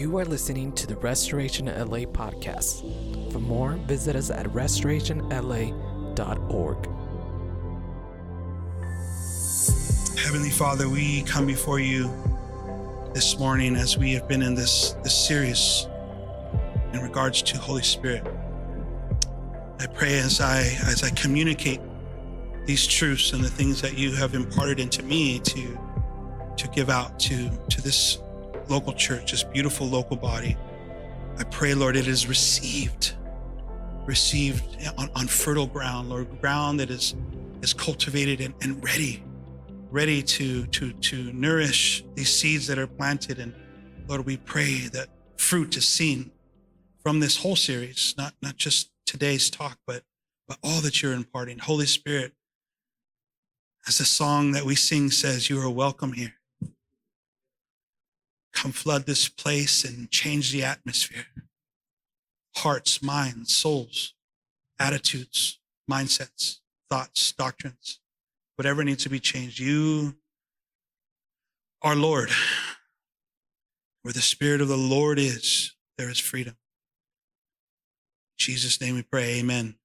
You are listening to the Restoration LA podcast. For more, visit us at restorationla.org. Heavenly Father, we come before you this morning as we have been in this, this series in regards to Holy Spirit. I pray as I as I communicate these truths and the things that you have imparted into me to to give out to to this local church, this beautiful local body. I pray, Lord, it is received, received on, on fertile ground, Lord, ground that is is cultivated and, and ready, ready to to to nourish these seeds that are planted. And Lord, we pray that fruit is seen from this whole series, not not just today's talk, but but all that you're imparting. Holy Spirit, as the song that we sing says, you are welcome here. Come flood this place and change the atmosphere. Hearts, minds, souls, attitudes, mindsets, thoughts, doctrines, whatever needs to be changed. You are Lord. Where the Spirit of the Lord is, there is freedom. In Jesus' name we pray. Amen.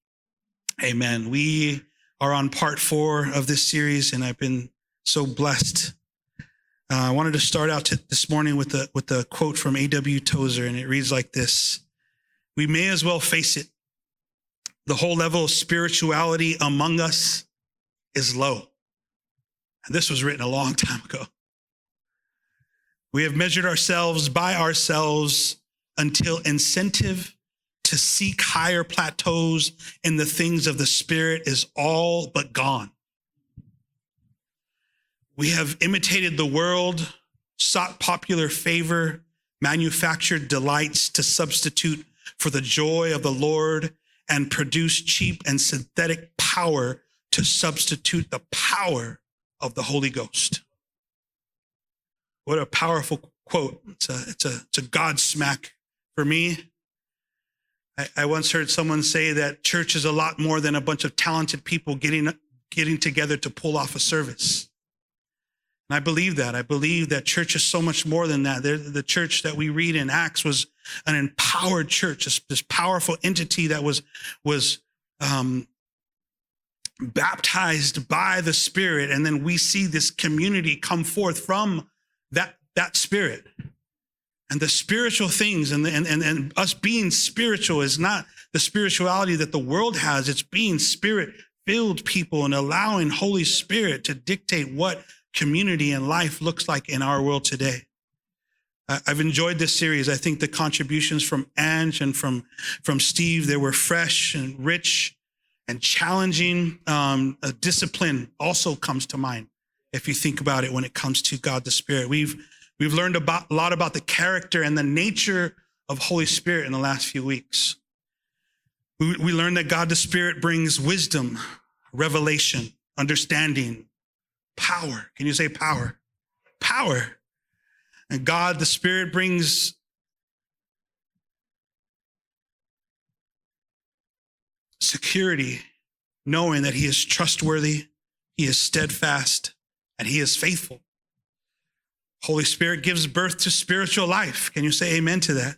Amen. We are on part four of this series, and I've been so blessed uh, I wanted to start out this morning with a with a quote from A.W. Tozer, and it reads like this: "We may as well face it. The whole level of spirituality among us is low." And this was written a long time ago. We have measured ourselves by ourselves until incentive to seek higher plateaus in the things of the spirit is all but gone. We have imitated the world, sought popular favor, manufactured delights to substitute for the joy of the Lord, and produced cheap and synthetic power to substitute the power of the Holy Ghost. What a powerful quote. It's a, it's a, it's a God smack for me. I, I once heard someone say that church is a lot more than a bunch of talented people getting, getting together to pull off a service. And I believe that. I believe that church is so much more than that. The church that we read in Acts was an empowered church, this, this powerful entity that was, was um, baptized by the Spirit. And then we see this community come forth from that, that Spirit. And the spiritual things and, the, and, and, and us being spiritual is not the spirituality that the world has. It's being spirit filled people and allowing Holy Spirit to dictate what community and life looks like in our world today. I've enjoyed this series. I think the contributions from Ange and from, from Steve, they were fresh and rich and challenging. Um, discipline also comes to mind if you think about it when it comes to God the Spirit. We've, we've learned about, a lot about the character and the nature of Holy Spirit in the last few weeks. We, we learned that God the Spirit brings wisdom, revelation, understanding, Power. Can you say power? Power. And God, the Spirit, brings security, knowing that He is trustworthy, He is steadfast, and He is faithful. Holy Spirit gives birth to spiritual life. Can you say amen to that?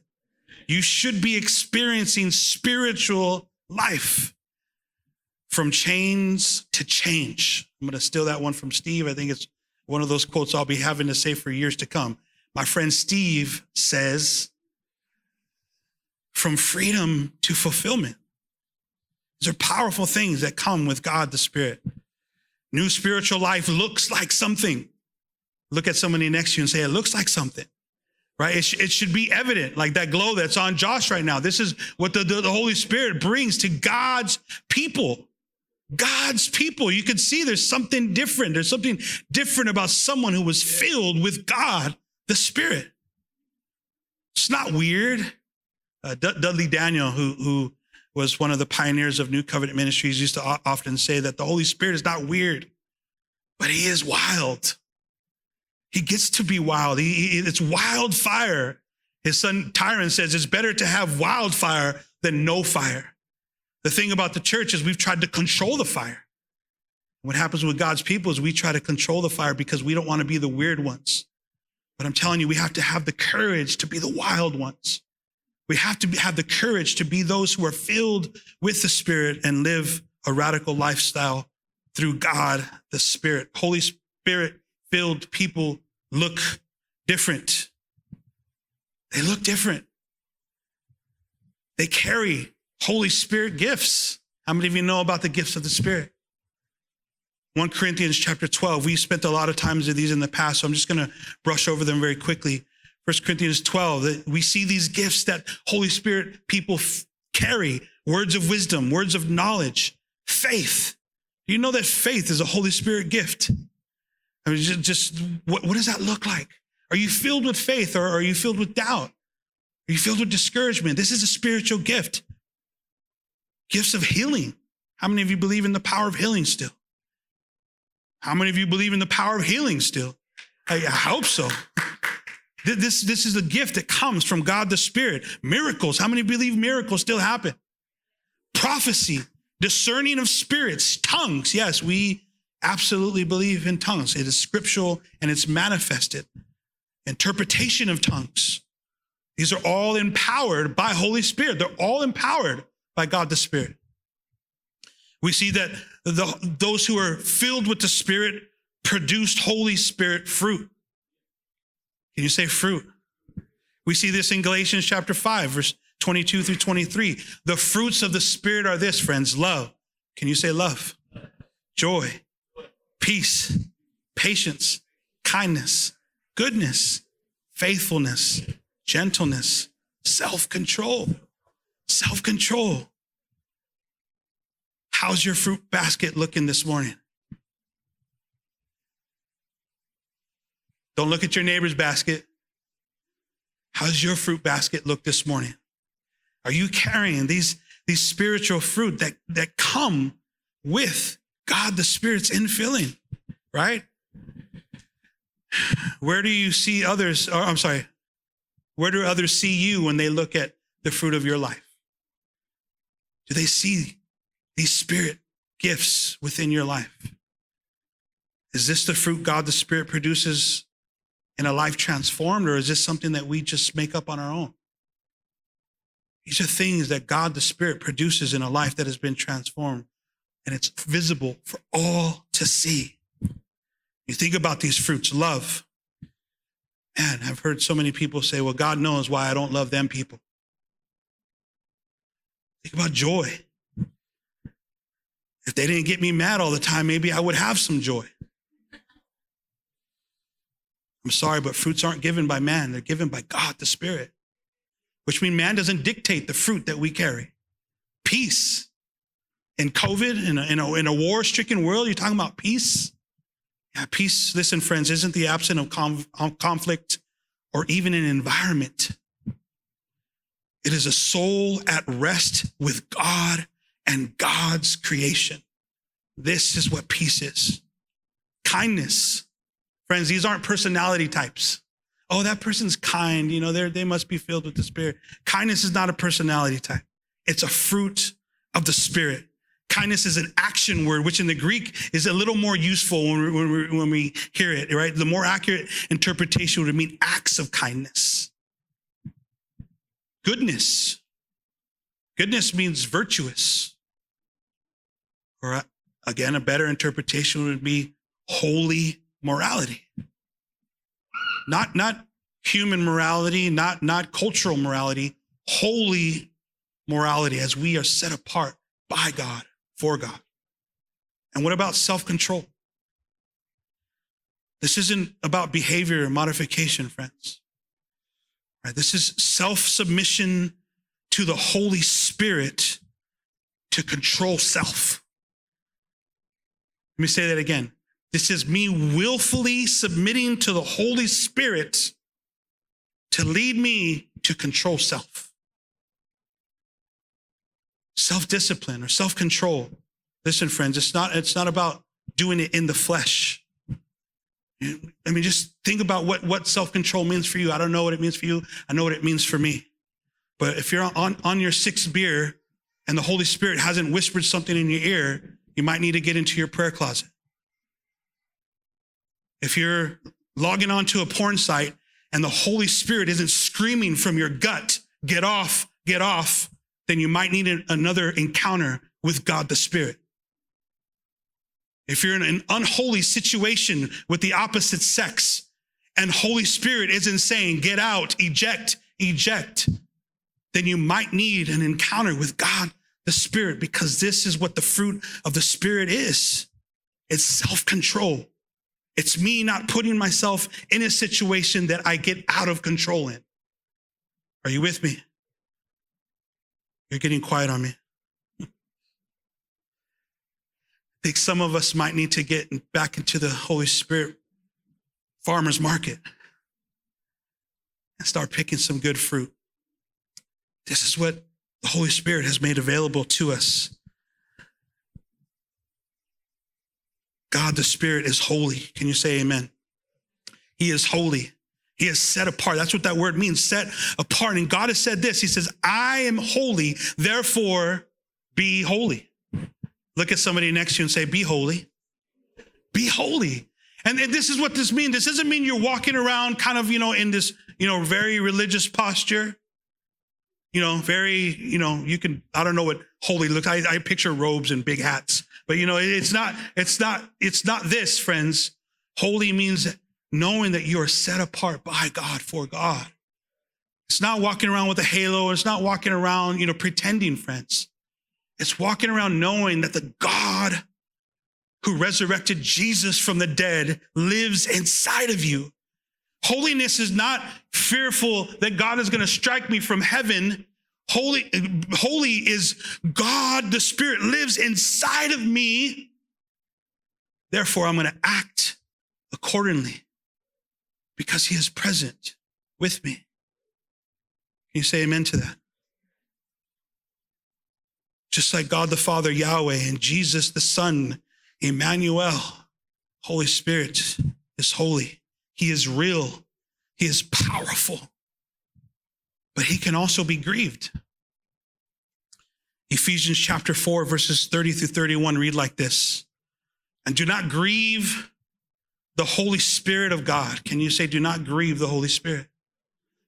You should be experiencing spiritual life from chains to change. I'm going to steal that one from Steve. I think it's one of those quotes I'll be having to say for years to come. My friend Steve says, from freedom to fulfillment. These are powerful things that come with God the Spirit. New spiritual life looks like something. Look at somebody next to you and say, it looks like something, right? It, sh- it should be evident, like that glow that's on Josh right now. This is what the, the, the Holy Spirit brings to God's people. God's people. You can see there's something different. There's something different about someone who was filled with God, the Spirit. It's not weird. Uh, D- Dudley Daniel, who, who was one of the pioneers of New Covenant Ministries, used to o- often say that the Holy Spirit is not weird, but he is wild. He gets to be wild. He, he, it's wildfire. His son Tyron says it's better to have wildfire than no fire. The thing about the church is we've tried to control the fire. What happens with God's people is we try to control the fire because we don't want to be the weird ones. But I'm telling you, we have to have the courage to be the wild ones. We have to be, have the courage to be those who are filled with the Spirit and live a radical lifestyle through God, the Spirit. Holy Spirit filled people look different. They look different. They carry Holy Spirit gifts. How many of you know about the gifts of the Spirit? 1 Corinthians chapter 12. We spent a lot of times of these in the past, so I'm just going to brush over them very quickly. 1 Corinthians 12, that we see these gifts that Holy Spirit people f- carry words of wisdom, words of knowledge, faith. Do you know that faith is a Holy Spirit gift? I mean, just, just what, what does that look like? Are you filled with faith or are you filled with doubt? Are you filled with discouragement? This is a spiritual gift. Gifts of healing. How many of you believe in the power of healing still? How many of you believe in the power of healing still? I, I hope so. This, this is a gift that comes from God the Spirit. Miracles. How many believe miracles still happen? Prophecy, discerning of spirits, tongues. Yes, we absolutely believe in tongues. It is scriptural and it's manifested. Interpretation of tongues. These are all empowered by Holy Spirit. They're all empowered by God the Spirit. We see that the, those who are filled with the Spirit produced Holy Spirit fruit. Can you say fruit? We see this in Galatians chapter 5, verse 22 through 23. The fruits of the Spirit are this, friends love. Can you say love? Joy, peace, patience, kindness, goodness, faithfulness, gentleness, self control. Self control. How's your fruit basket looking this morning? Don't look at your neighbor's basket. How's your fruit basket look this morning? Are you carrying these, these spiritual fruit that, that come with God the Spirit's infilling, right? Where do you see others, or I'm sorry, where do others see you when they look at the fruit of your life? Do they see these spirit gifts within your life? Is this the fruit God the Spirit produces in a life transformed, or is this something that we just make up on our own? These are things that God the Spirit produces in a life that has been transformed, and it's visible for all to see. You think about these fruits love. Man, I've heard so many people say, well, God knows why I don't love them people. Think about joy. If they didn't get me mad all the time, maybe I would have some joy. I'm sorry, but fruits aren't given by man, they're given by God the Spirit, which means man doesn't dictate the fruit that we carry. Peace. In COVID, in a, in a, in a war stricken world, you're talking about peace? Yeah, peace, listen, friends, isn't the absence of conf- conflict or even an environment. It is a soul at rest with God and God's creation. This is what peace is. Kindness. Friends, these aren't personality types. Oh, that person's kind. You know, they must be filled with the Spirit. Kindness is not a personality type. It's a fruit of the Spirit. Kindness is an action word, which in the Greek is a little more useful when we, when we, when we hear it, right? The more accurate interpretation would mean acts of kindness. Goodness. Goodness means virtuous. Or uh, again, a better interpretation would be holy morality. Not, not human morality, not, not cultural morality, holy morality as we are set apart by God, for God. And what about self control? This isn't about behavior modification, friends. Right? This is self submission to the Holy Spirit to control self. Let me say that again. This is me willfully submitting to the Holy Spirit to lead me to control self. Self discipline or self control. Listen, friends, it's not, it's not about doing it in the flesh. I mean, just think about what, what self control means for you. I don't know what it means for you. I know what it means for me. But if you're on, on your sixth beer and the Holy Spirit hasn't whispered something in your ear, you might need to get into your prayer closet. If you're logging onto a porn site and the Holy Spirit isn't screaming from your gut, get off, get off, then you might need another encounter with God the Spirit. If you're in an unholy situation with the opposite sex and Holy Spirit isn't saying, get out, eject, eject, then you might need an encounter with God the Spirit because this is what the fruit of the Spirit is. It's self control. It's me not putting myself in a situation that I get out of control in. Are you with me? You're getting quiet on me. I think some of us might need to get back into the Holy Spirit farmer's market and start picking some good fruit. This is what the Holy Spirit has made available to us. God the Spirit is holy. Can you say amen? He is holy. He is set apart. That's what that word means, set apart. And God has said this He says, I am holy, therefore be holy. Look at somebody next to you and say, Be holy. Be holy. And, and this is what this means. This doesn't mean you're walking around kind of, you know, in this, you know, very religious posture you know, very, you know, you can, I don't know what holy looks. I, I picture robes and big hats, but you know, it's not, it's not, it's not this, friends. Holy means knowing that you are set apart by God for God. It's not walking around with a halo. It's not walking around, you know, pretending, friends. It's walking around knowing that the God who resurrected Jesus from the dead lives inside of you. Holiness is not fearful that God is going to strike me from heaven. Holy, holy is God, the Spirit lives inside of me. Therefore, I'm going to act accordingly because He is present with me. Can you say amen to that? Just like God the Father, Yahweh, and Jesus the Son, Emmanuel, Holy Spirit is holy. He is real. He is powerful. But he can also be grieved. Ephesians chapter 4, verses 30 through 31 read like this And do not grieve the Holy Spirit of God. Can you say, do not grieve the Holy Spirit?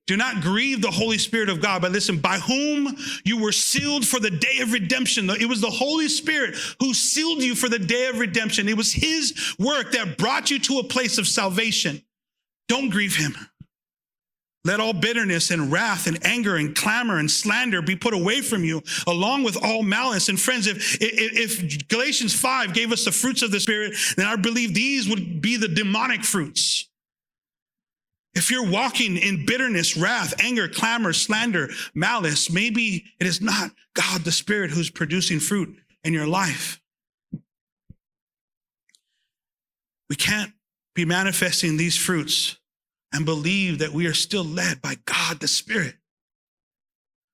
Do not grieve the Holy Spirit of God. But listen, by whom you were sealed for the day of redemption. It was the Holy Spirit who sealed you for the day of redemption. It was his work that brought you to a place of salvation. Don't grieve him. Let all bitterness and wrath and anger and clamor and slander be put away from you, along with all malice. And friends, if, if, Galatians 5 gave us the fruits of the Spirit, then I believe these would be the demonic fruits. If you're walking in bitterness, wrath, anger, clamor, slander, malice, maybe it is not God the Spirit who's producing fruit in your life. We can't be manifesting these fruits and believe that we are still led by God the Spirit.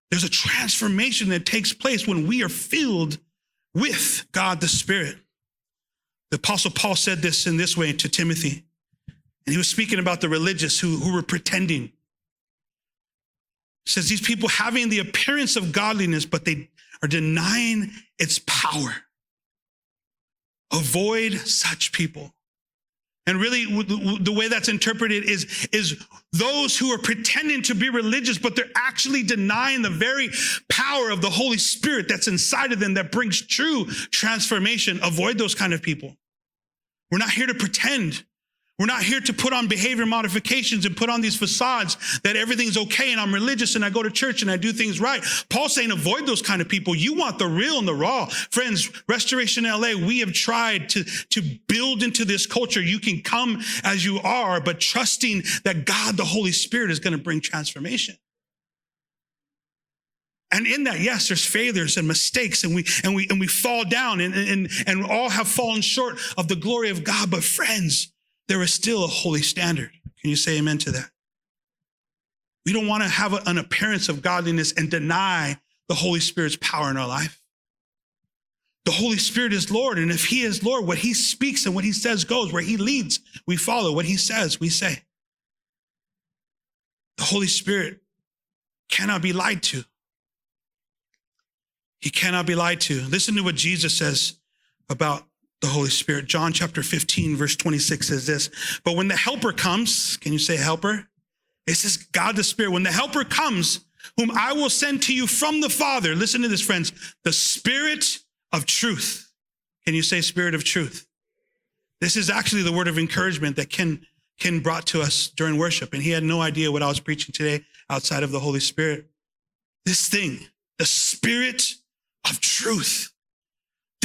There's a transformation that takes place when we are filled with God the Spirit. The Apostle Paul said this in this way to Timothy. And he was speaking about the religious who, who were pretending. He says these people having the appearance of godliness, but they are denying its power. Avoid such people. And really, the way that's interpreted is, is those who are pretending to be religious, but they're actually denying the very power of the Holy Spirit that's inside of them that brings true transformation. Avoid those kind of people. We're not here to pretend. We're not here to put on behavior modifications and put on these facades that everything's okay and I'm religious and I go to church and I do things right. Paul's saying avoid those kind of people. You want the real and the raw. Friends, Restoration LA, we have tried to, to build into this culture. You can come as you are, but trusting that God, the Holy Spirit, is going to bring transformation. And in that, yes, there's failures and mistakes, and we and we and we fall down and, and, and all have fallen short of the glory of God. But friends, there is still a holy standard. Can you say amen to that? We don't want to have an appearance of godliness and deny the Holy Spirit's power in our life. The Holy Spirit is Lord, and if He is Lord, what He speaks and what He says goes. Where He leads, we follow. What He says, we say. The Holy Spirit cannot be lied to. He cannot be lied to. Listen to what Jesus says about the Holy Spirit. John chapter 15, verse 26 says this But when the Helper comes, can you say helper? It says God the Spirit. When the helper comes, whom I will send to you from the Father, listen to this, friends, the Spirit of truth. Can you say Spirit of truth? This is actually the word of encouragement that Ken, Ken brought to us during worship. And he had no idea what I was preaching today outside of the Holy Spirit. This thing, the Spirit of truth.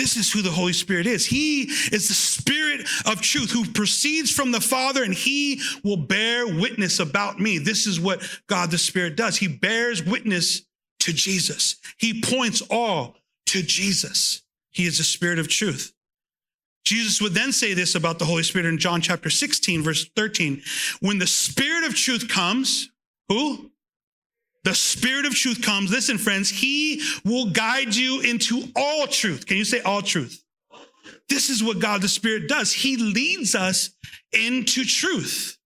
This is who the Holy Spirit is. He is the Spirit of truth who proceeds from the Father and he will bear witness about me. This is what God the Spirit does. He bears witness to Jesus. He points all to Jesus. He is the Spirit of truth. Jesus would then say this about the Holy Spirit in John chapter 16, verse 13. When the Spirit of truth comes, who? The Spirit of truth comes, listen, friends, He will guide you into all truth. Can you say all truth? This is what God the Spirit does. He leads us into truth.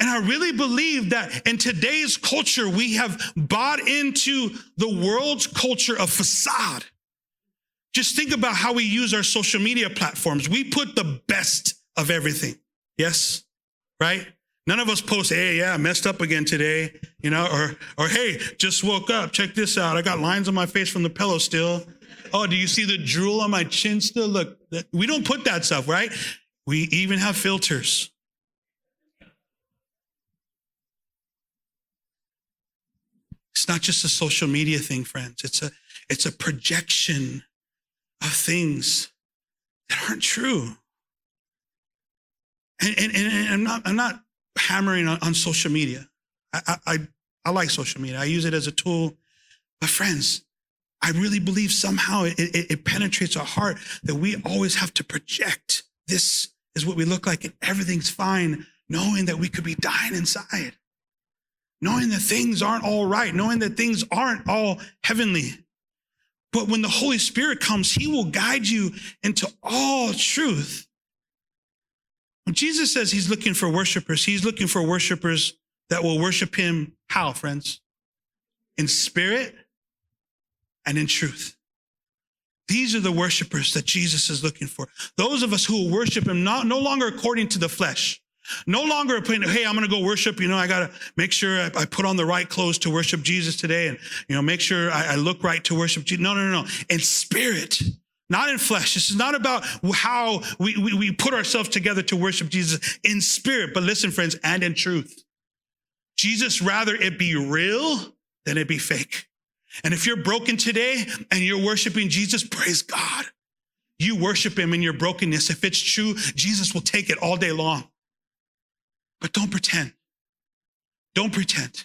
And I really believe that in today's culture, we have bought into the world's culture of facade. Just think about how we use our social media platforms. We put the best of everything. Yes? Right? None of us post, hey, yeah, messed up again today, you know, or, or hey, just woke up. Check this out. I got lines on my face from the pillow still. Oh, do you see the drool on my chin still? Look, we don't put that stuff, right? We even have filters. It's not just a social media thing, friends. It's a, it's a projection of things that aren't true. And, and, and I'm not, I'm not hammering on, on social media. I, I, I like social media. I use it as a tool. But friends, I really believe somehow it, it, it, penetrates our heart that we always have to project this is what we look like and everything's fine, knowing that we could be dying inside, knowing that things aren't all right, knowing that things aren't all heavenly. But when the Holy Spirit comes, he will guide you into all truth. When Jesus says he's looking for worshipers, he's looking for worshipers that will worship him how, friends? In spirit and in truth. These are the worshipers that Jesus is looking for. Those of us who worship him not, no longer according to the flesh. No longer putting, hey, I'm going to go worship. You know, I got to make sure I, I, put on the right clothes to worship Jesus today and, you know, make sure I, I look right to worship Jesus. No, no, no, no. In spirit not in flesh. This is not about how we, we, we, put ourselves together to worship Jesus in spirit, but listen, friends, and in truth. Jesus, rather it be real than it be fake. And if you're broken today and you're worshiping Jesus, praise God. You worship him in your brokenness. If it's true, Jesus will take it all day long. But don't pretend. Don't pretend.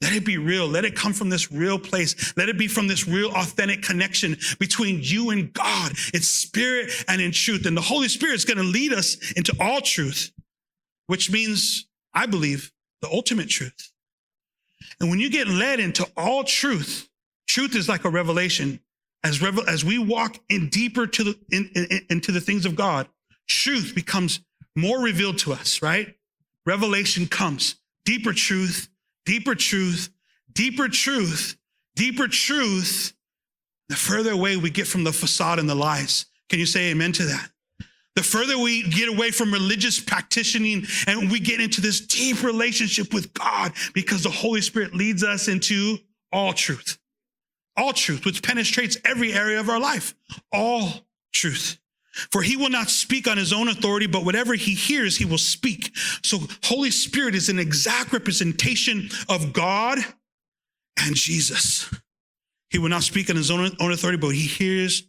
Let it be real. Let it come from this real place. Let it be from this real authentic connection between you and God in spirit and in truth. And the Holy Spirit is going to lead us into all truth, which means, I believe, the ultimate truth. And when you get led into all truth, truth is like a revelation. As, revel- as we walk in deeper to the, in, in, into the things of God, truth becomes more revealed to us, right? Revelation comes, deeper truth, deeper truth, deeper truth, deeper truth, the further away we get from the facade and the lies. Can you say amen to that? The further we get away from religious practicing and we get into this deep relationship with God because the Holy Spirit leads us into all truth. All truth, which penetrates every area of our life. All truth. For he will not speak on his own authority, but whatever he hears, he will speak. So Holy Spirit is an exact representation of God and Jesus. He will not speak on his own, own authority, but he hears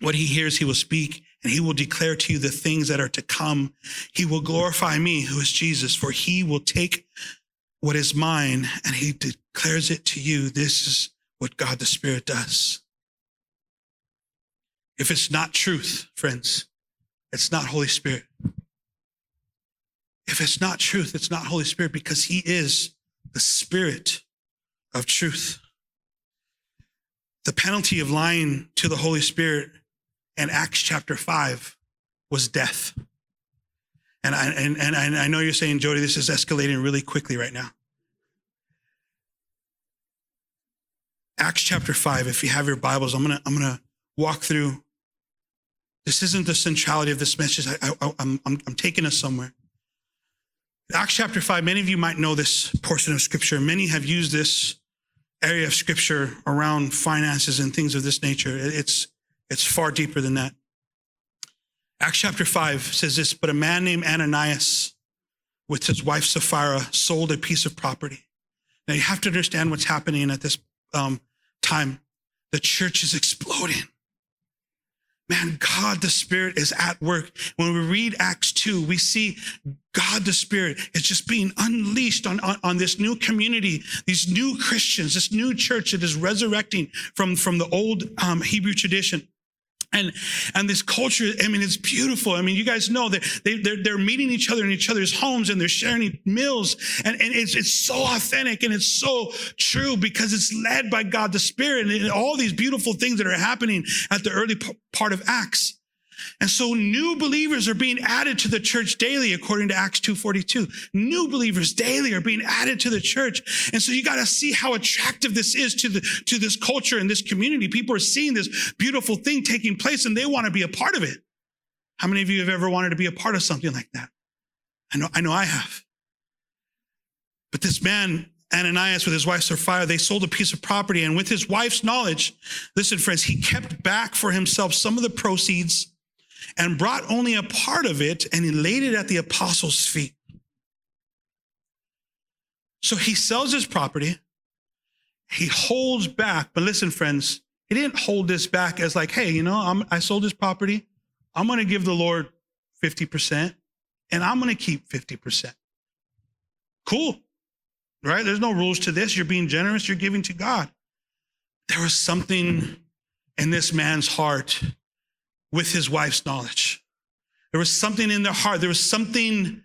what he hears, he will speak, and he will declare to you the things that are to come. He will glorify me, who is Jesus, for he will take what is mine and he declares it to you. This is what God the Spirit does. If it's not truth, friends, it's not Holy Spirit. If it's not truth, it's not Holy Spirit because He is the Spirit of truth. The penalty of lying to the Holy Spirit in Acts chapter 5 was death. And I, and, and I know you're saying, Jody, this is escalating really quickly right now. Acts chapter 5, if you have your Bibles, I'm going to I'm going to walk through this isn't the centrality of this message. I, am I'm, I'm taking us somewhere. Acts chapter 5, many of you might know this portion of scripture. Many have used this area of scripture around finances and things of this nature. It's, it's far deeper than that. Acts chapter 5 says this But a man named Ananias, with his wife Sapphira, sold a piece of property. Now you have to understand what's happening at this um, time. The church is exploding. Man, God the Spirit is at work. When we read Acts 2, we see God the Spirit is just being unleashed on, on, on, this new community, these new Christians, this new church that is resurrecting from, from the old um, Hebrew tradition. And, and this culture, I mean, it's beautiful. I mean, you guys know that they, they're, they're meeting each other in each other's homes and they're sharing meals. And, and it's, it's so authentic and it's so true because it's led by God the Spirit and all these beautiful things that are happening at the early part of Acts. And so new believers are being added to the church daily, according to Acts 2.42. New believers daily are being added to the church. And so you got to see how attractive this is to the, to this culture and this community. People are seeing this beautiful thing taking place and they want to be a part of it. How many of you have ever wanted to be a part of something like that? I know, I know I have. But this man, Ananias with his wife Sapphira, they sold a piece of property. And with his wife's knowledge, listen, friends, he kept back for himself some of the proceeds and brought only a part of it and he laid it at the apostles' feet. So he sells his property. He holds back. But listen, friends, he didn't hold this back as like, hey, you know, I'm, I sold this property. I'm going to give the Lord 50% and I'm going to keep 50%. Cool. Right? There's no rules to this. You're being generous. You're giving to God. There was something in this man's heart with his wife's knowledge. There was something in their heart. There was something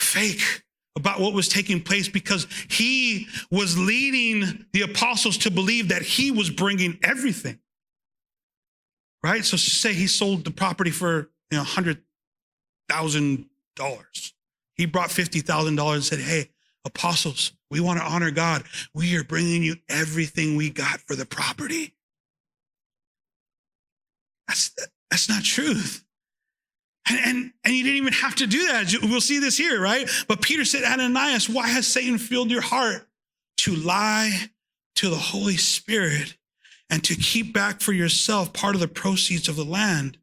fake about what was taking place because he was leading the apostles to believe that he was bringing everything. Right? So say he sold the property for, you know, $100,000. He brought $50,000 and said, Hey, apostles, we want to honor God. We are bringing you everything we got for the property. That's, that's not truth. And, and, and you didn't even have to do that. We'll see this here, right? But Peter said, Ananias, why has Satan filled your heart to lie to the Holy Spirit and to keep back for yourself part of the proceeds of the land?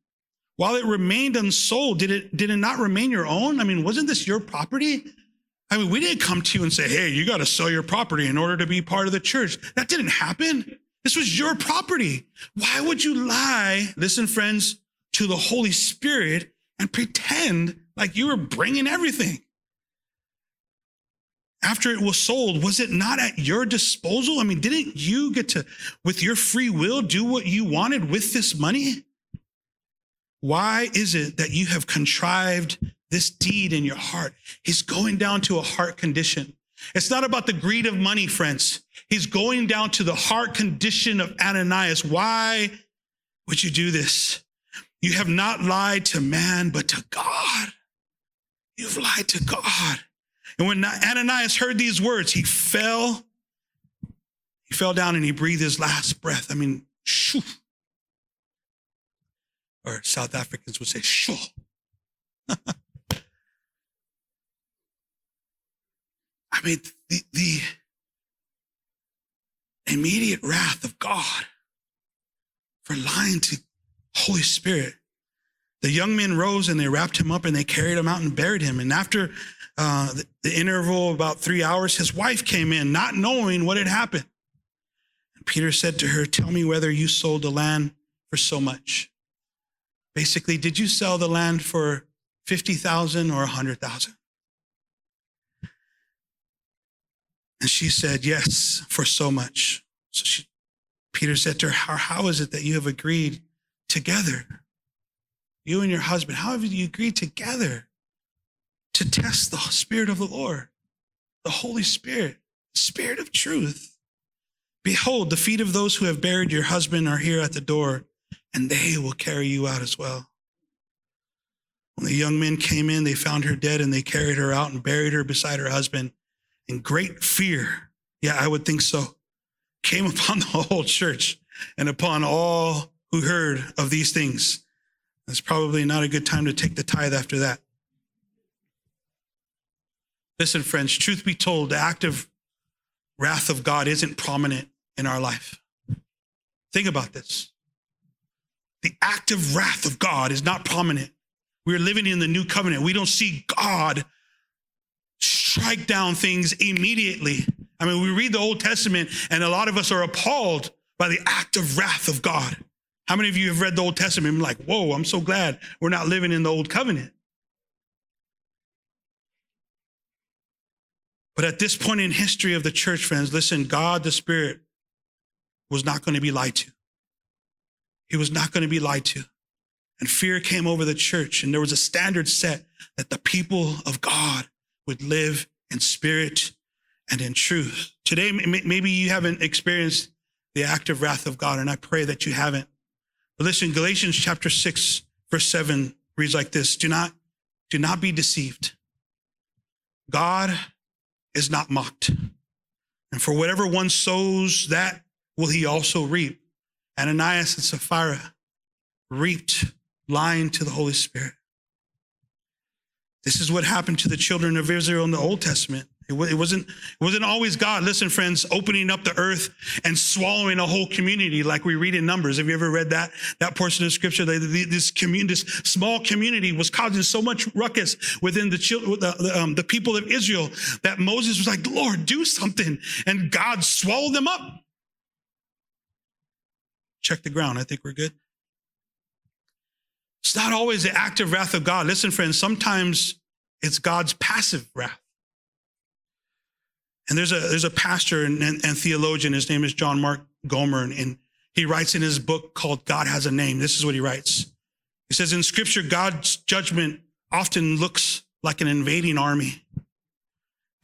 While it remained unsold, did it, did it not remain your own? I mean, wasn't this your property? I mean, we didn't come to you and say, hey, you got to sell your property in order to be part of the church. That didn't happen. This was your property. Why would you lie, listen, friends, to the Holy Spirit and pretend like you were bringing everything? After it was sold, was it not at your disposal? I mean, didn't you get to, with your free will, do what you wanted with this money? Why is it that you have contrived this deed in your heart? He's going down to a heart condition. It's not about the greed of money, friends. He's going down to the heart condition of Ananias. Why would you do this? You have not lied to man, but to God. You've lied to God. And when Ananias heard these words, he fell. He fell down and he breathed his last breath. I mean, shoo. Or South Africans would say, shoo. I mean, the, the immediate wrath of God for lying to Holy Spirit. The young men rose and they wrapped him up and they carried him out and buried him. And after uh, the, the interval about three hours, his wife came in, not knowing what had happened. And Peter said to her, Tell me whether you sold the land for so much. Basically, did you sell the land for 50,000 or 100,000? And she said, Yes, for so much. So she, Peter said to her, how, how is it that you have agreed together? You and your husband, how have you agreed together to test the Spirit of the Lord, the Holy Spirit, the Spirit of truth? Behold, the feet of those who have buried your husband are here at the door, and they will carry you out as well. When the young men came in, they found her dead, and they carried her out and buried her beside her husband and great fear, yeah, I would think so, came upon the whole church and upon all who heard of these things. It's probably not a good time to take the tithe after that. Listen, friends, truth be told, the active wrath of God isn't prominent in our life. Think about this. The active wrath of God is not prominent. We're living in the new covenant. We don't see God strike down things immediately. I mean, we read the Old Testament and a lot of us are appalled by the act of wrath of God. How many of you have read the Old Testament and like, whoa, I'm so glad we're not living in the old covenant? But at this point in history of the church, friends, listen, God the Spirit was not going to be lied to. He was not going to be lied to. And fear came over the church, and there was a standard set that the people of God would live in spirit and in truth. Today, maybe you haven't experienced the active wrath of God, and I pray that you haven't. But listen, Galatians chapter 6, verse 7 reads like this Do not, do not be deceived. God is not mocked. And for whatever one sows, that will he also reap. Ananias and Sapphira reaped lying to the Holy Spirit. This is what happened to the children of Israel in the Old Testament. It, wasn't, it wasn't always God, listen, friends, opening up the earth and swallowing a whole community like we read in Numbers. Have you ever read that, that portion of scripture? This community, this small community was causing so much ruckus within the, the, um, the people of Israel that Moses was like, Lord, do something. And God swallowed them up. Check the ground. I think we're good. It's not always the active wrath of God. Listen, friends, sometimes it's God's passive wrath. And there's a there's a pastor and, and, and theologian. His name is John Mark Comer, and, he writes in his book called God Has a Name. This is what he writes. He says, in Scripture, God's judgment often looks like an invading army.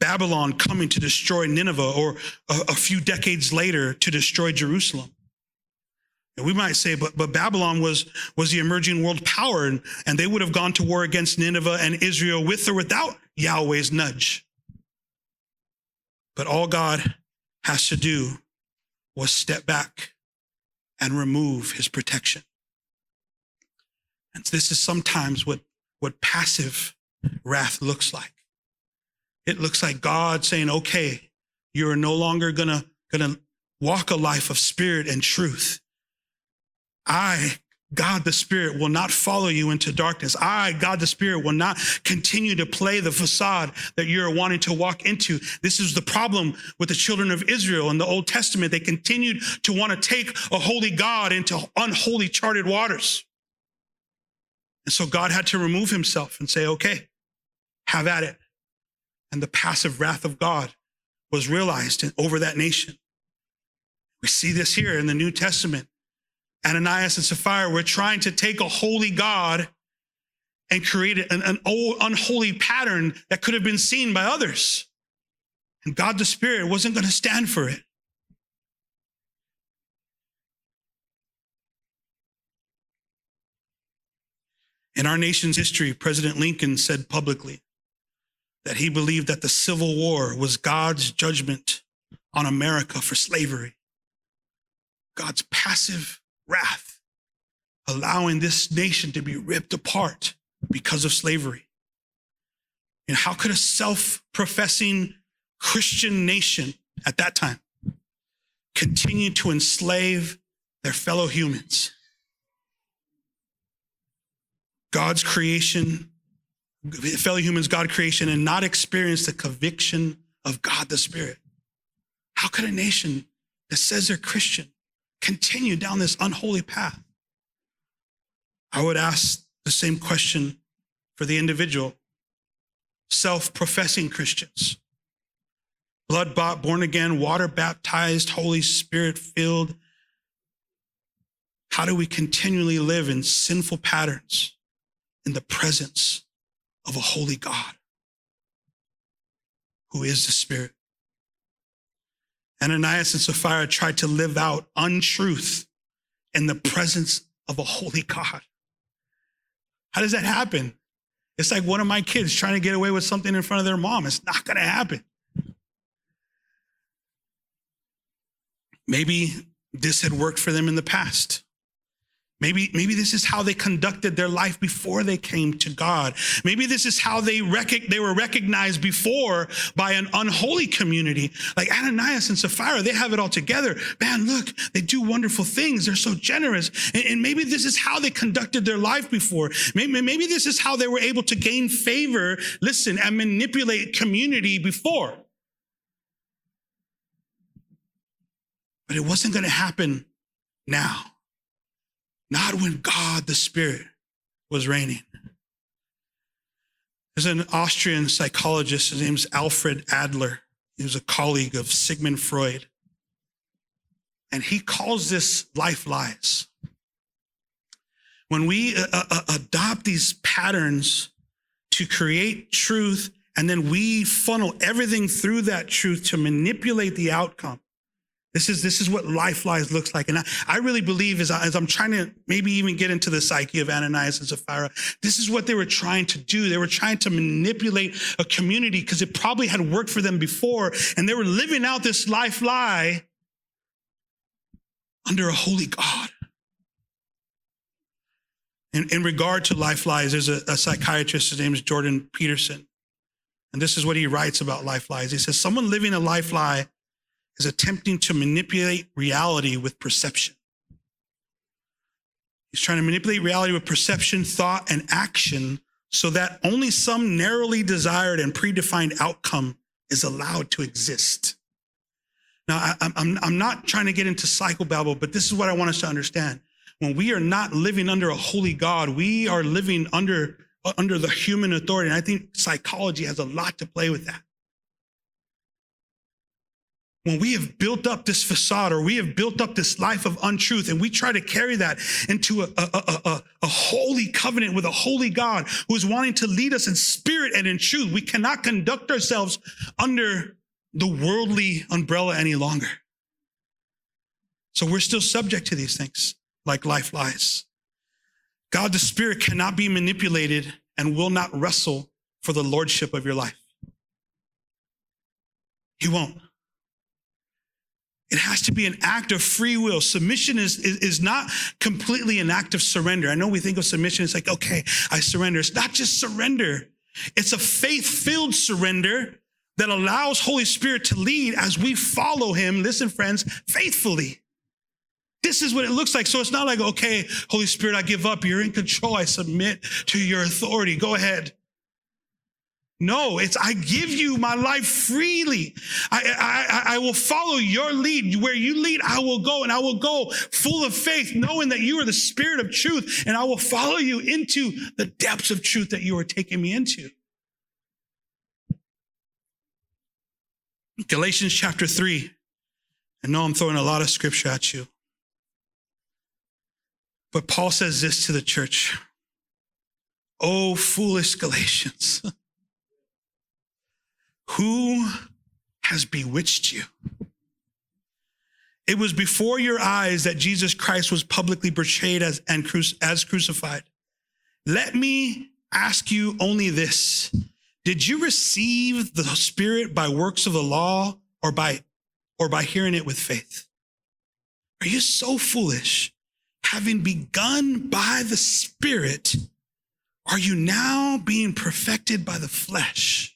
Babylon coming to destroy Nineveh, or a, a few decades later to destroy Jerusalem. And we might say, but, but Babylon was, was the emerging world power, and, and they would have gone to war against Nineveh and Israel with or without Yahweh's nudge. But all God has to do was step back and remove his protection. And this is sometimes what, what passive wrath looks like. It looks like God saying, okay, you're no longer gonna, gonna walk a life of spirit and truth. I, God the Spirit, will not follow you into darkness. I, God the Spirit, will not continue to play the facade that you're wanting to walk into. This is the problem with the children of Israel in the Old Testament. They continued to want to take a holy God into unholy charted waters. And so God had to remove himself and say, okay, have at it. And the passive wrath of God was realized over that nation. We see this here in the New Testament. Ananias and Sapphira were trying to take a holy God and create an, an unholy pattern that could have been seen by others. And God the Spirit wasn't going to stand for it. In our nation's history, President Lincoln said publicly that he believed that the Civil War was God's judgment on America for slavery. God's passive wrath, allowing this nation to be ripped apart because of slavery. And how could a self professing Christian nation at that time continue to enslave their fellow humans? God's creation, fellow humans, God creation, and not experience the conviction of God the Spirit. How could a nation that says they're Christian continue down this unholy path? I would ask the same question for the individual, self professing Christians, blood bought, born again, water baptized, Holy Spirit filled. How do we continually live in sinful patterns in the presence of a holy God who is the Spirit? Ananias and Sapphira tried to live out untruth in the presence of a holy God. How does that happen? It's like one of my kids trying to get away with something in front of their mom. It's not going to happen. Maybe this had worked for them in the past. Maybe, maybe this is how they conducted their life before they came to God. Maybe this is how they, rec- they were recognized before by an unholy community. Like Ananias and Sapphira, they have it all together. Man, look, they do wonderful things. They're so generous. And, and maybe this is how they conducted their life before. Maybe, maybe this is how they were able to gain favor, listen, and manipulate community before. But it wasn't going to happen now. Not when God the Spirit was reigning. There's an Austrian psychologist, his name's Alfred Adler. He was a colleague of Sigmund Freud. And he calls this life lies. When we uh, uh, adopt these patterns to create truth, and then we funnel everything through that truth to manipulate the outcome, this is, this is what life lies looks like. And I, I really believe as, I, as I'm trying to maybe even get into the psyche of Ananias and Sapphira, this is what they were trying to do. They were trying to manipulate a community because it probably had worked for them before. And they were living out this life lie under a holy God. In, in regard to life lies, there's a, a psychiatrist, his name is Jordan Peterson. And this is what he writes about life lies. He says, someone living a life lie is attempting to manipulate reality with perception. He's trying to manipulate reality with perception, thought, and action so that only some narrowly desired and predefined outcome is allowed to exist. Now, I, am I'm not trying to get into psychobabble, but this is what I want us to understand. When we are not living under a holy God, we are living under, under the human authority. And I think psychology has a lot to play with that when we have built up this facade or we have built up this life of untruth and we try to carry that into a, a, a, a, holy covenant with a holy God who is wanting to lead us in spirit and in truth, we cannot conduct ourselves under the worldly umbrella any longer. So we're still subject to these things like life lies. God the Spirit cannot be manipulated and will not wrestle for the lordship of your life. He won't. It has to be an act of free will. Submission is, is, is, not completely an act of surrender. I know we think of submission, it's like, okay, I surrender. It's not just surrender. It's a faith filled surrender that allows Holy Spirit to lead as we follow him. Listen, friends, faithfully. This is what it looks like. So it's not like, okay, Holy Spirit, I give up. You're in control. I submit to your authority. Go ahead. No, it's I give you my life freely. I, I, I will follow your lead. Where you lead, I will go and I will go full of faith, knowing that you are the spirit of truth and I will follow you into the depths of truth that you are taking me into. Galatians chapter 3. I know I'm throwing a lot of scripture at you. But Paul says this to the church. Oh, foolish Galatians. Who has bewitched you? It was before your eyes that Jesus Christ was publicly portrayed as, and cru- as crucified. Let me ask you only this Did you receive the Spirit by works of the law or by, or by hearing it with faith? Are you so foolish? Having begun by the Spirit, are you now being perfected by the flesh?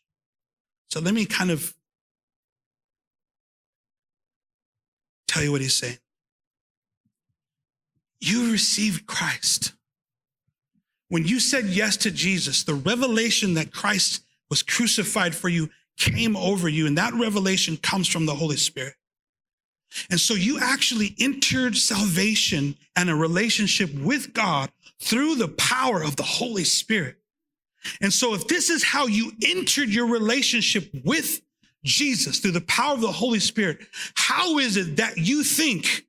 So let me kind of tell you what he's saying. You received Christ. When you said yes to Jesus, the revelation that Christ was crucified for you came over you, and that revelation comes from the Holy Spirit. And so you actually entered salvation and a relationship with God through the power of the Holy Spirit. And so, if this is how you entered your relationship with Jesus through the power of the Holy Spirit, how is it that you think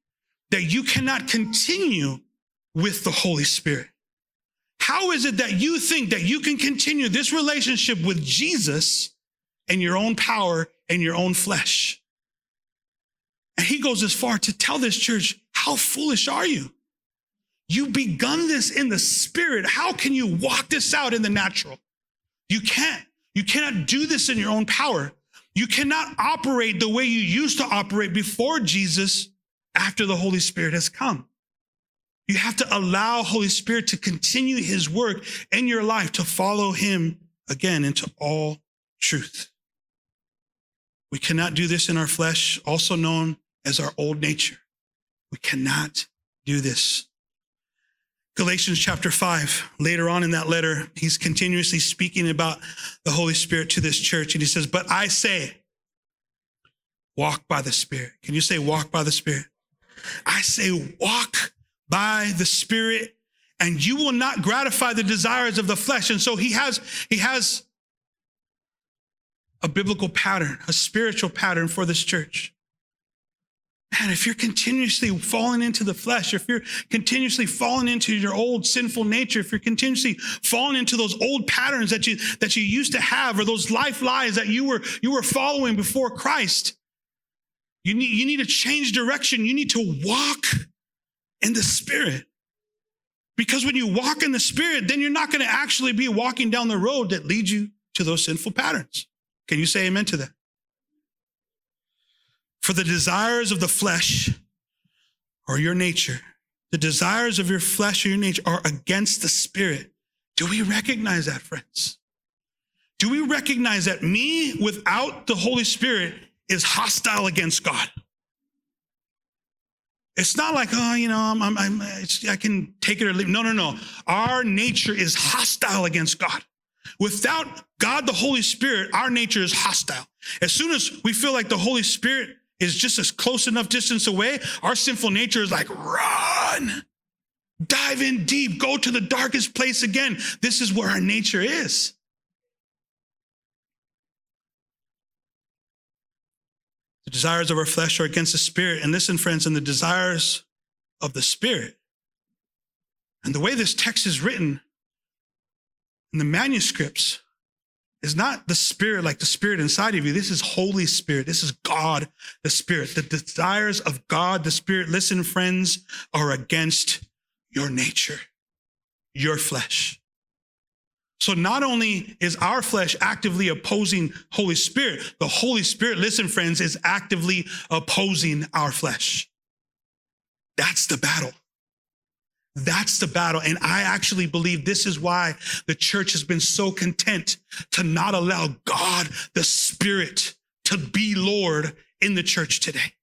that you cannot continue with the Holy Spirit? How is it that you think that you can continue this relationship with Jesus and your own power and your own flesh? And he goes as far to tell this church, how foolish are you? You begun this in the spirit. How can you walk this out in the natural? You can't. You cannot do this in your own power. You cannot operate the way you used to operate before Jesus after the Holy Spirit has come. You have to allow Holy Spirit to continue his work in your life to follow him again into all truth. We cannot do this in our flesh, also known as our old nature. We cannot do this. Galatians chapter 5, later on in that letter, he's continuously speaking about the Holy Spirit to this church. And he says, But I say, walk by the Spirit. Can you say, walk by the Spirit? I say, walk by the Spirit, and you will not gratify the desires of the flesh. And so he has, he has a biblical pattern, a spiritual pattern for this church. Man, if you're continuously falling into the flesh, if you're continuously falling into your old sinful nature, if you're continuously falling into those old patterns that you that you used to have, or those life lies that you were you were following before Christ, you need you need to change direction. You need to walk in the Spirit. Because when you walk in the Spirit, then you're not going to actually be walking down the road that leads you to those sinful patterns. Can you say amen to that? For the desires of the flesh or your nature, the desires of your flesh or your nature are against the Spirit. Do we recognize that, friends? Do we recognize that me without the Holy Spirit is hostile against God? It's not like, oh, you know, I'm, I'm, I'm i can take it or leave. No, no, no. Our nature is hostile against God. Without God, the Holy Spirit, our nature is hostile. As soon as we feel like the Holy Spirit is just as close enough distance away, our sinful nature is like, run, dive in deep, go to the darkest place again. This is where our nature is. The desires of our flesh are against the spirit. And listen, friends, and the desires of the spirit. And the way this text is written in the manuscripts is not the spirit like the spirit inside of you. This is Holy Spirit. This is God, the spirit. The desires of God, the spirit, listen, friends, are against your nature, your flesh. So not only is our flesh actively opposing Holy Spirit, the Holy Spirit, listen, friends, is actively opposing our flesh. That's the battle. That's the battle. And I actually believe this is why the church has been so content to not allow God, the Spirit, to be Lord in the church today.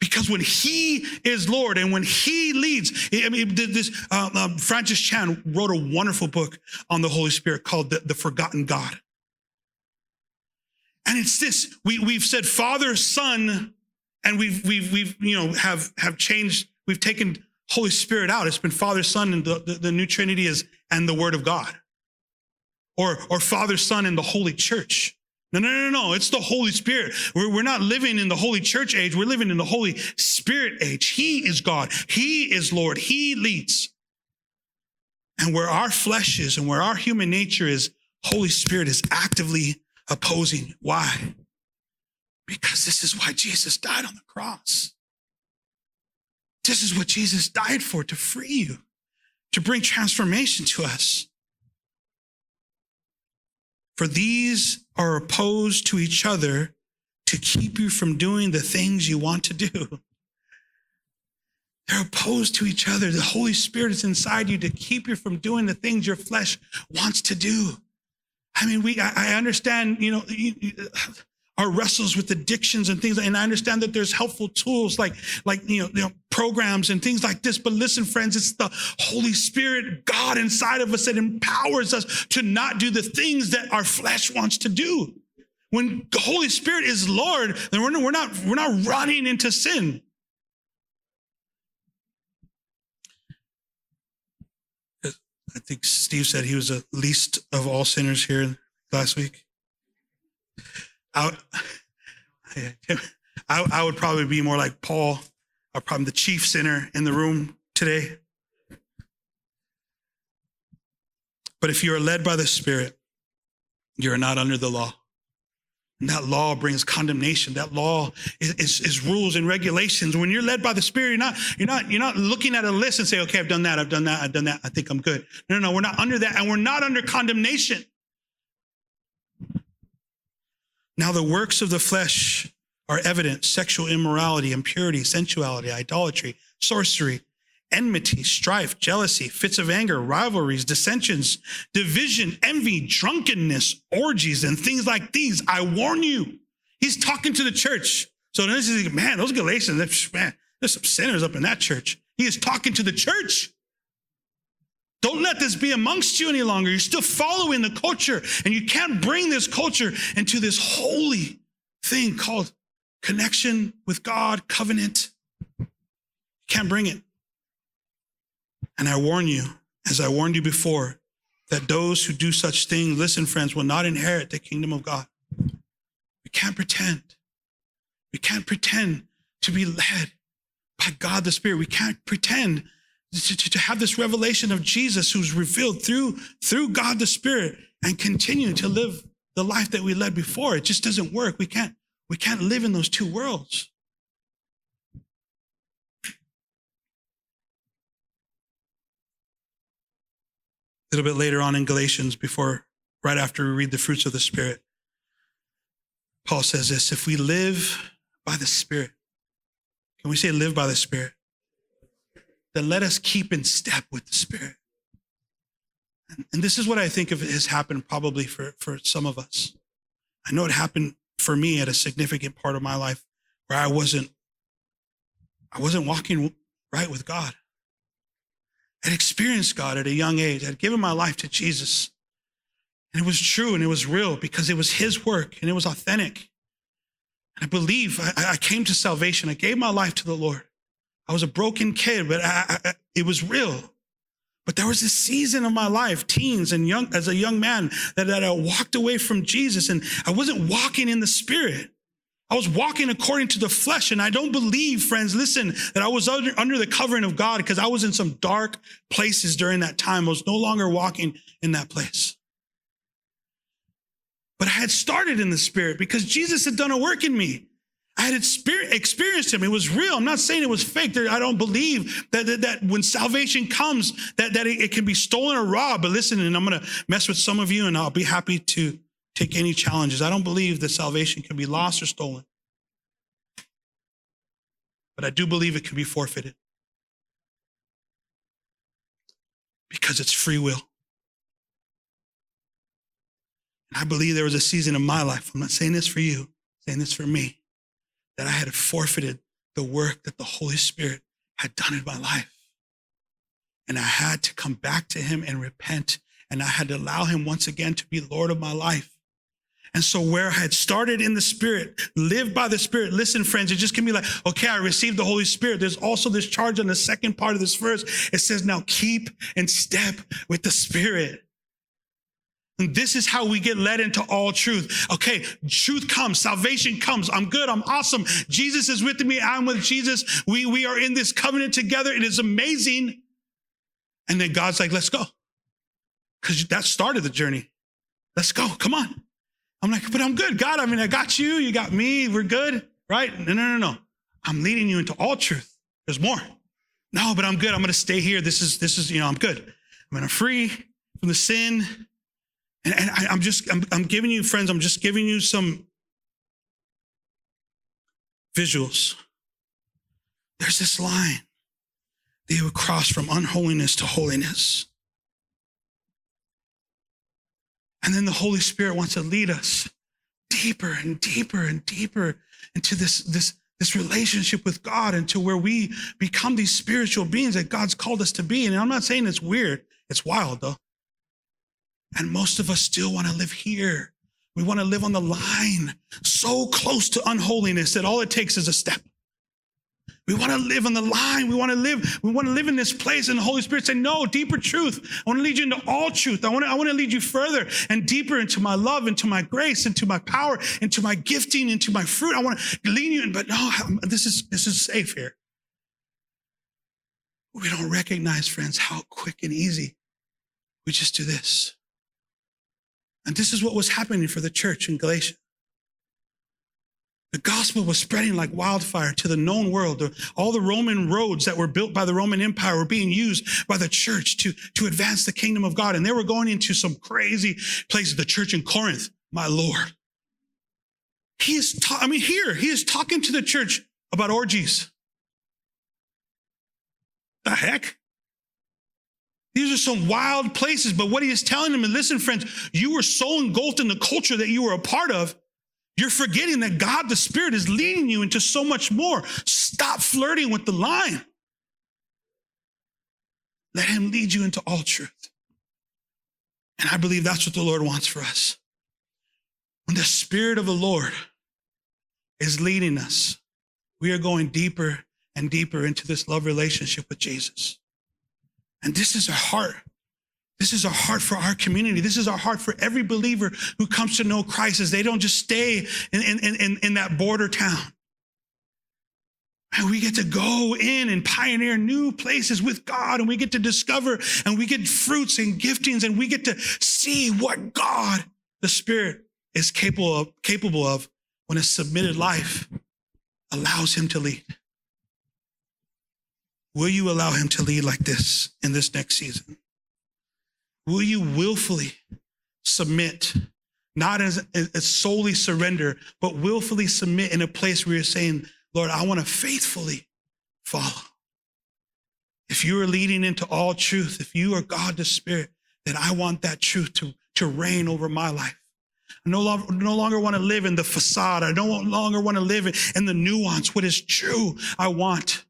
Because when he is Lord and when he leads, I mean, this uh, um, Francis Chan wrote a wonderful book on the Holy Spirit called The, the Forgotten God. And it's this: we we've said Father, Son, and we've we've we've you know have have changed. We've taken Holy Spirit out. It's been Father, Son, and the, the, the new Trinity is and the Word of God, or or Father, Son, and the Holy Church. No, no, no, no. It's the Holy Spirit. We're, we're not living in the Holy Church age. We're living in the Holy Spirit age. He is God. He is Lord. He leads. And where our flesh is and where our human nature is, Holy Spirit is actively opposing. Why? Because this is why Jesus died on the cross. This is what Jesus died for to free you, to bring transformation to us. For these are opposed to each other to keep you from doing the things you want to do. They're opposed to each other. The Holy Spirit is inside you to keep you from doing the things your flesh wants to do. I mean, we, I, understand, you know, our wrestles with addictions and things. And I understand that there's helpful tools like, like, you know, you know, programs and things like this. But listen, friends, it's the Holy Spirit, God inside of us that empowers us to not do the things that our flesh wants to do. When the Holy Spirit is Lord, then we're not, we're not, we're not running into sin. I think Steve said he was the least of all sinners here last week. I, I, I would probably be more like Paul, or probably the chief sinner in the room today. But if you are led by the Spirit, you are not under the law. And that law brings condemnation. That law is, is, is, rules and regulations. When you're led by the Spirit, you're not, you're not, you're not looking at a list and say, okay, I've done that, I've done that, I've done that, I think I'm good. No, no, no, we're not under that, and we're not under condemnation. Now, the works of the flesh are evident sexual immorality, impurity, sensuality, idolatry, sorcery, enmity, strife, jealousy, fits of anger, rivalries, dissensions, division, envy, drunkenness, orgies, and things like these. I warn you. He's talking to the church. So this is, man, those Galatians, man, there's some sinners up in that church. He is talking to the church. Don't let this be amongst you any longer. You're still following the culture, and you can't bring this culture into this holy thing called connection with God, covenant. You can't bring it. And I warn you, as I warned you before, that those who do such things, listen, friends, will not inherit the kingdom of God. We can't pretend. We can't pretend to be led by God the Spirit. We can't pretend to, to, have this revelation of Jesus who's revealed through, through God the Spirit and continue to live the life that we led before. It just doesn't work. We can't, we can't live in those two worlds. A little bit later on in Galatians, before, right after we read the fruits of the Spirit, Paul says this if we live by the Spirit, can we say live by the Spirit? Then let us keep in step with the Spirit. And, and this is what I think of has happened probably for, for some of us. I know it happened for me at a significant part of my life where I wasn't, I wasn't walking right with God. I'd experienced God at a young age. I'd given my life to Jesus. And it was true and it was real because it was His work and it was authentic. And I believe I, I came to salvation. I gave my life to the Lord. I was a broken kid, but I, I, it was real. But there was a season of my life, teens and young, as a young man, that, that I walked away from Jesus and I wasn't walking in the spirit. I was walking according to the flesh. And I don't believe, friends, listen, that I was under, under the covering of God because I was in some dark places during that time. I was no longer walking in that place. But I had started in the spirit because Jesus had done a work in me. I had experienced him. It was real. I'm not saying it was fake. I don't believe that, that, that when salvation comes, that, that it, it, can be stolen or robbed. But listen, and I'm going to mess with some of you and I'll be happy to take any challenges. I don't believe that salvation can be lost or stolen. But I do believe it can be forfeited because it's free will. And I believe there was a season in my life, I'm not saying this for you, I'm saying this for me, that I had forfeited the work that the Holy Spirit had done in my life. And I had to come back to Him and repent. And I had to allow Him once again to be Lord of my life. And so, where I had started in the Spirit, live by the Spirit. Listen, friends, it just can be like, okay, I received the Holy Spirit. There's also this charge on the second part of this verse. It says, now keep in step with the Spirit. And this is how we get led into all truth. Okay, truth comes, salvation comes. I'm good, I'm awesome. Jesus is with me, I'm with Jesus. We, we are in this covenant together. It is amazing. And then God's like, let's go. Because that started the journey. Let's go, come on. I'm like, but I'm good. God, I mean, I got you, you got me, we're good, right? No, no, no, no. I'm leading you into all truth. There's more. No, but I'm good. I'm gonna stay here. This is, this is, you know, I'm good. I'm gonna free from the sin and, and I, am just, I'm, I'm giving you, friends, I'm just giving you some visuals. There's this line that you would cross from unholiness to holiness. And then the Holy Spirit wants to lead us deeper and deeper and deeper into this, this, this relationship with God into where we become these spiritual beings that God's called us to be. And I'm not saying it's weird, it's wild though. And most of us still want to live here. We want to live on the line, so close to unholiness that all it takes is a step. We want to live on the line. We want to live. We want to live in this place. And the Holy Spirit said, "No, deeper truth. I want to lead you into all truth. I want to. I want to lead you further and deeper into my love, into my grace, into my power, into my gifting, into my fruit. I want to lead you in. But no, this is this is safe here. We don't recognize, friends, how quick and easy we just do this. And this is what was happening for the church in Galatia. The gospel was spreading like wildfire to the known world. All the Roman roads that were built by the Roman Empire were being used by the church to, to advance the kingdom of God. And they were going into some crazy places. The church in Corinth, my Lord. He is, ta- I mean, here, he is talking to the church about orgies. The heck? These are some wild places, but what he is telling them, and listen, friends, you were so engulfed in the culture that you were a part of, you're forgetting that God, the Spirit, is leading you into so much more. Stop flirting with the line. Let him lead you into all truth. And I believe that's what the Lord wants for us. When the Spirit of the Lord is leading us, we are going deeper and deeper into this love relationship with Jesus. And this is our heart. This is our heart for our community. This is our heart for every believer who comes to know Christ as they don't just stay in, in, in, in that border town. And we get to go in and pioneer new places with God, and we get to discover and we get fruits and giftings, and we get to see what God, the Spirit, is capable of, capable of when a submitted life allows Him to lead. Will you allow him to lead like this in this next season? Will you willfully submit, not as, as solely surrender, but willfully submit in a place where you're saying, Lord, I want to faithfully follow. If you are leading into all truth, if you are God the Spirit, then I want that truth to, to reign over my life. I no longer, no longer want to live in the facade. I no longer want to live in the nuance. What is true, I want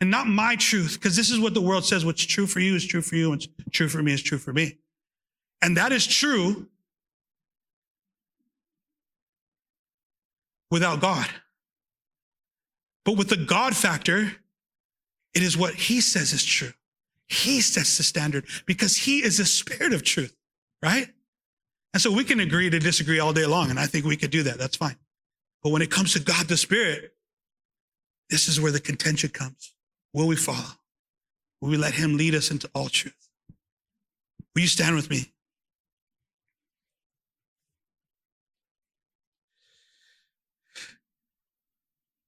and not my truth, because this is what the world says what's true for you is true for you, what's true for me is true for me. And that is true without God. But with the God factor, it is what he says is true. He sets the standard because he is the spirit of truth, right? And so we can agree to disagree all day long, and I think we could do that. That's fine. But when it comes to God the Spirit, this is where the contention comes. Will we follow? Will we let him lead us into all truth? Will you stand with me?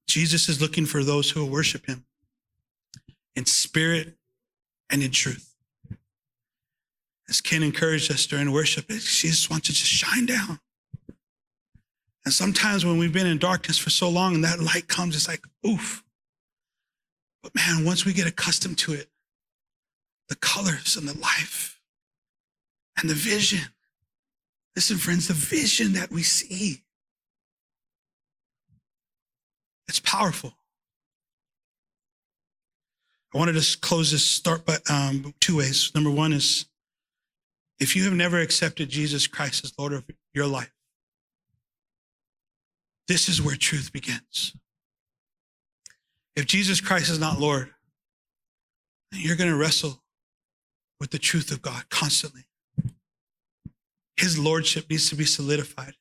Jesus is looking for those who will worship him in spirit and in truth. As Ken encouraged us during worship, she just wants to just shine down. And sometimes when we've been in darkness for so long and that light comes, it's like, oof, but man, once we get accustomed to it, the colors and the life and the vision. Listen, friends, the vision that we see, it's powerful. I wanted to close this start by um, two ways. Number one is if you have never accepted Jesus Christ as Lord of your life, this is where truth begins. If Jesus Christ is not Lord, you're going to wrestle with the truth of God constantly. His lordship needs to be solidified.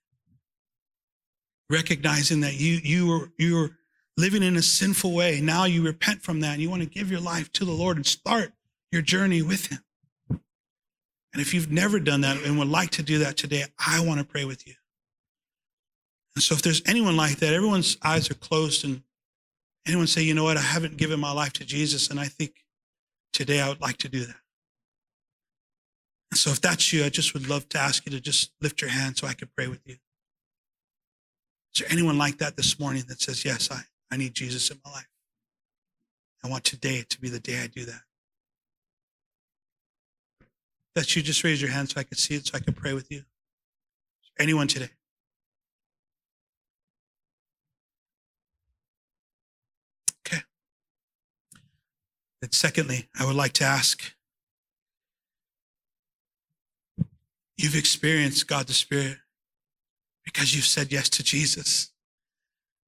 Recognizing that you you were you were living in a sinful way. Now you repent from that and you want to give your life to the Lord and start your journey with him. And if you've never done that and would like to do that today, I want to pray with you. And so if there's anyone like that, everyone's eyes are closed and Anyone say, you know what, I haven't given my life to Jesus, and I think today I would like to do that. And so if that's you, I just would love to ask you to just lift your hand so I could pray with you. Is there anyone like that this morning that says, yes, I, I need Jesus in my life? I want today to be the day I do that. That you just raise your hand so I could see it, so I could pray with you. Anyone today? And secondly, I would like to ask you've experienced God the Spirit because you've said yes to Jesus.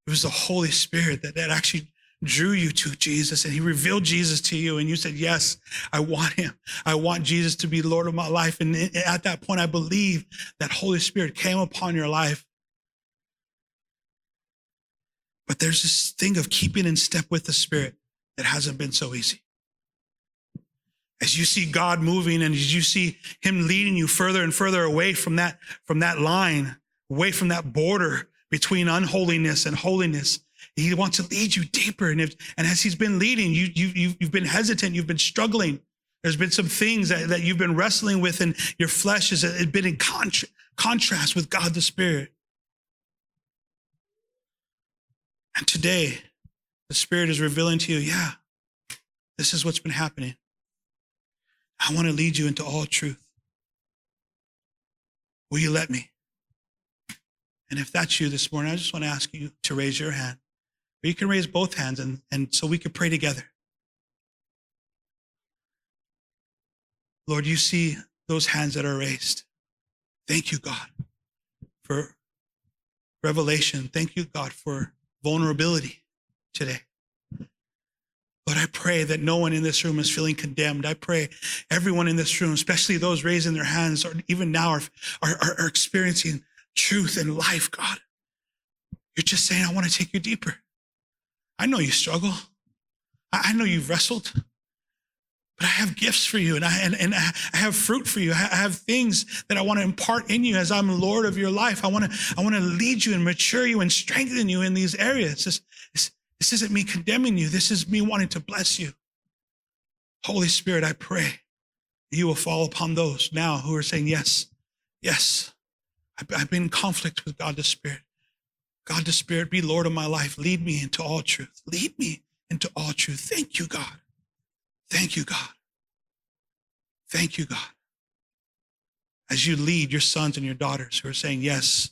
It was the Holy Spirit that, that actually drew you to Jesus and he revealed Jesus to you and you said, yes, I want him. I want Jesus to be Lord of my life. And at that point, I believe that Holy Spirit came upon your life. But there's this thing of keeping in step with the Spirit that hasn't been so easy. As you see God moving and as you see him leading you further and further away from that, from that line, away from that border between unholiness and holiness, he wants to lead you deeper. And, if, and as he's been leading, you, you, you've been hesitant, you've been struggling. There's been some things that, that you've been wrestling with, and your flesh has been in contra- contrast with God the Spirit. And today, the Spirit is revealing to you, yeah, This is what's been happening. I want to lead you into all truth. Will you let me? And if that's you this morning, I just want to ask you to raise your hand. Or you can raise both hands and, and so we can pray together. Lord, you see those hands that are raised. Thank you, God, for revelation. Thank you, God, for vulnerability today. Lord, I pray that no one in this room is feeling condemned. I pray everyone in this room, especially those raising their hands, or even now are, are, are experiencing truth and life, God. You're just saying, I want to take you deeper. I know you struggle. I know you've wrestled but I have gifts for you and I, and, and I have fruit for you. I have things that I want to impart in you as I'm Lord of your life. I want to, I want to lead you and mature you and strengthen you in these areas. This, this, this isn't me condemning you. This is me wanting to bless you. Holy Spirit, I pray you will fall upon those now who are saying, yes, yes, I've been in conflict with God the Spirit. God the Spirit, be Lord of my life. Lead me into all truth. Lead me into all truth. Thank you, God. Thank you, God. Thank you, God. As you lead your sons and your daughters who are saying, Yes,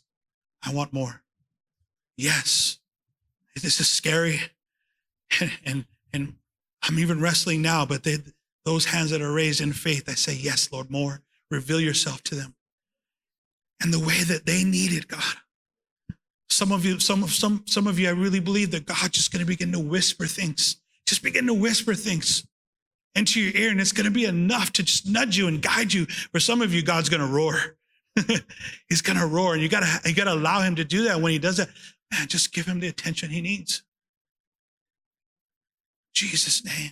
I want more. Yes, this is scary. And, and, and I'm even wrestling now, but they, those hands that are raised in faith, I say, Yes, Lord, more. Reveal yourself to them. And the way that they need it, God. Some of you, some of some, some of you, I really believe that God's just going to begin to whisper things. Just begin to whisper things into your ear, and it's going to be enough to just nudge you and guide you. For some of you, God's going to roar. He's going to roar, and you got to you got to allow Him to do that. When He does that, man, just give Him the attention He needs. Jesus' name,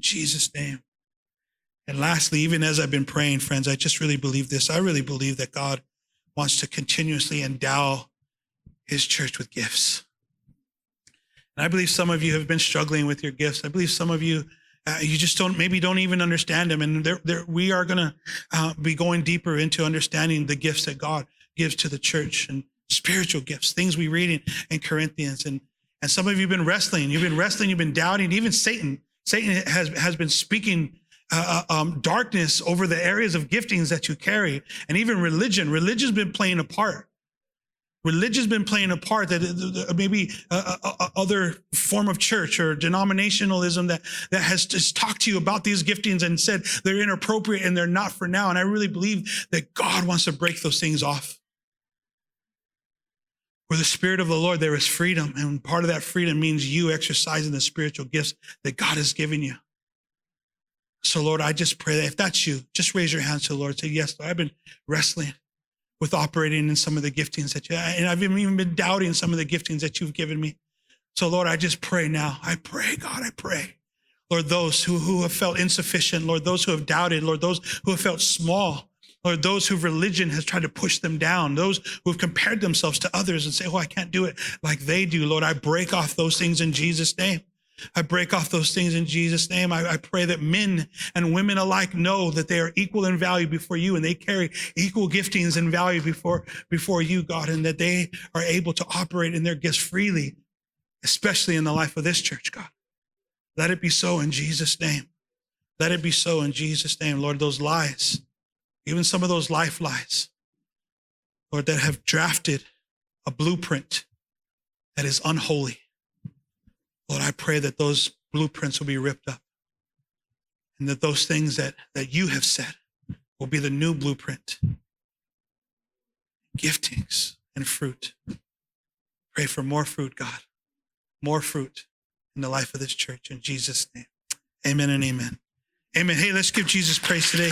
Jesus' name. And lastly, even as I've been praying, friends, I just really believe this. I really believe that God wants to continuously endow His church with gifts. And I believe some of you have been struggling with your gifts. I believe some of you uh, you just don't maybe don't even understand them and there, there, we are going to uh, be going deeper into understanding the gifts that god gives to the church and spiritual gifts things we read in, in corinthians. And and some of you have been wrestling. You've been wrestling. You've been doubting. Even satan satan has has been speaking uh, uh um, darkness over the areas of giftings that you carry. And even religion religion's been playing a part. Religion's been playing a part that maybe a, a other form of church or denominationalism that, that has just talked to you about these giftings and said they're inappropriate and they're not for now. And I really believe that God wants to break those things off. Where the Spirit of the Lord, there is freedom. And part of that freedom means you exercising the spiritual gifts that God has given you. So, Lord, I just pray that if that's you, just raise your hands to the Lord. Say, Yes, Lord, I've been wrestling with operating in some of the giftings that you, and I've even been doubting some of the giftings that you've given me. So Lord, I just pray now. I pray, God, I pray. Lord, those who, who have felt insufficient, Lord, those who have doubted, Lord, those who have felt small, Lord, those who religion has tried to push them down, those who have compared themselves to others and say, oh, I can't do it like they do. Lord, I break off those things in Jesus' name. I break off those things in Jesus' name. I, I, pray that men and women alike know that they are equal in value before you and they carry equal giftings and value before, before you, God, and that they are able to operate in their gifts freely, especially in the life of this church, God. Let it be so in Jesus' name. Let it be so in Jesus' name. Lord, those lies, even some of those life lies, Lord, that have drafted a blueprint that is unholy Lord, I pray that those blueprints will be ripped up and that those things that, that you have said will be the new blueprint giftings and fruit. Pray for more fruit, God, more fruit in the life of this church in Jesus' name. Amen and amen. Amen. Hey, let's give Jesus praise today.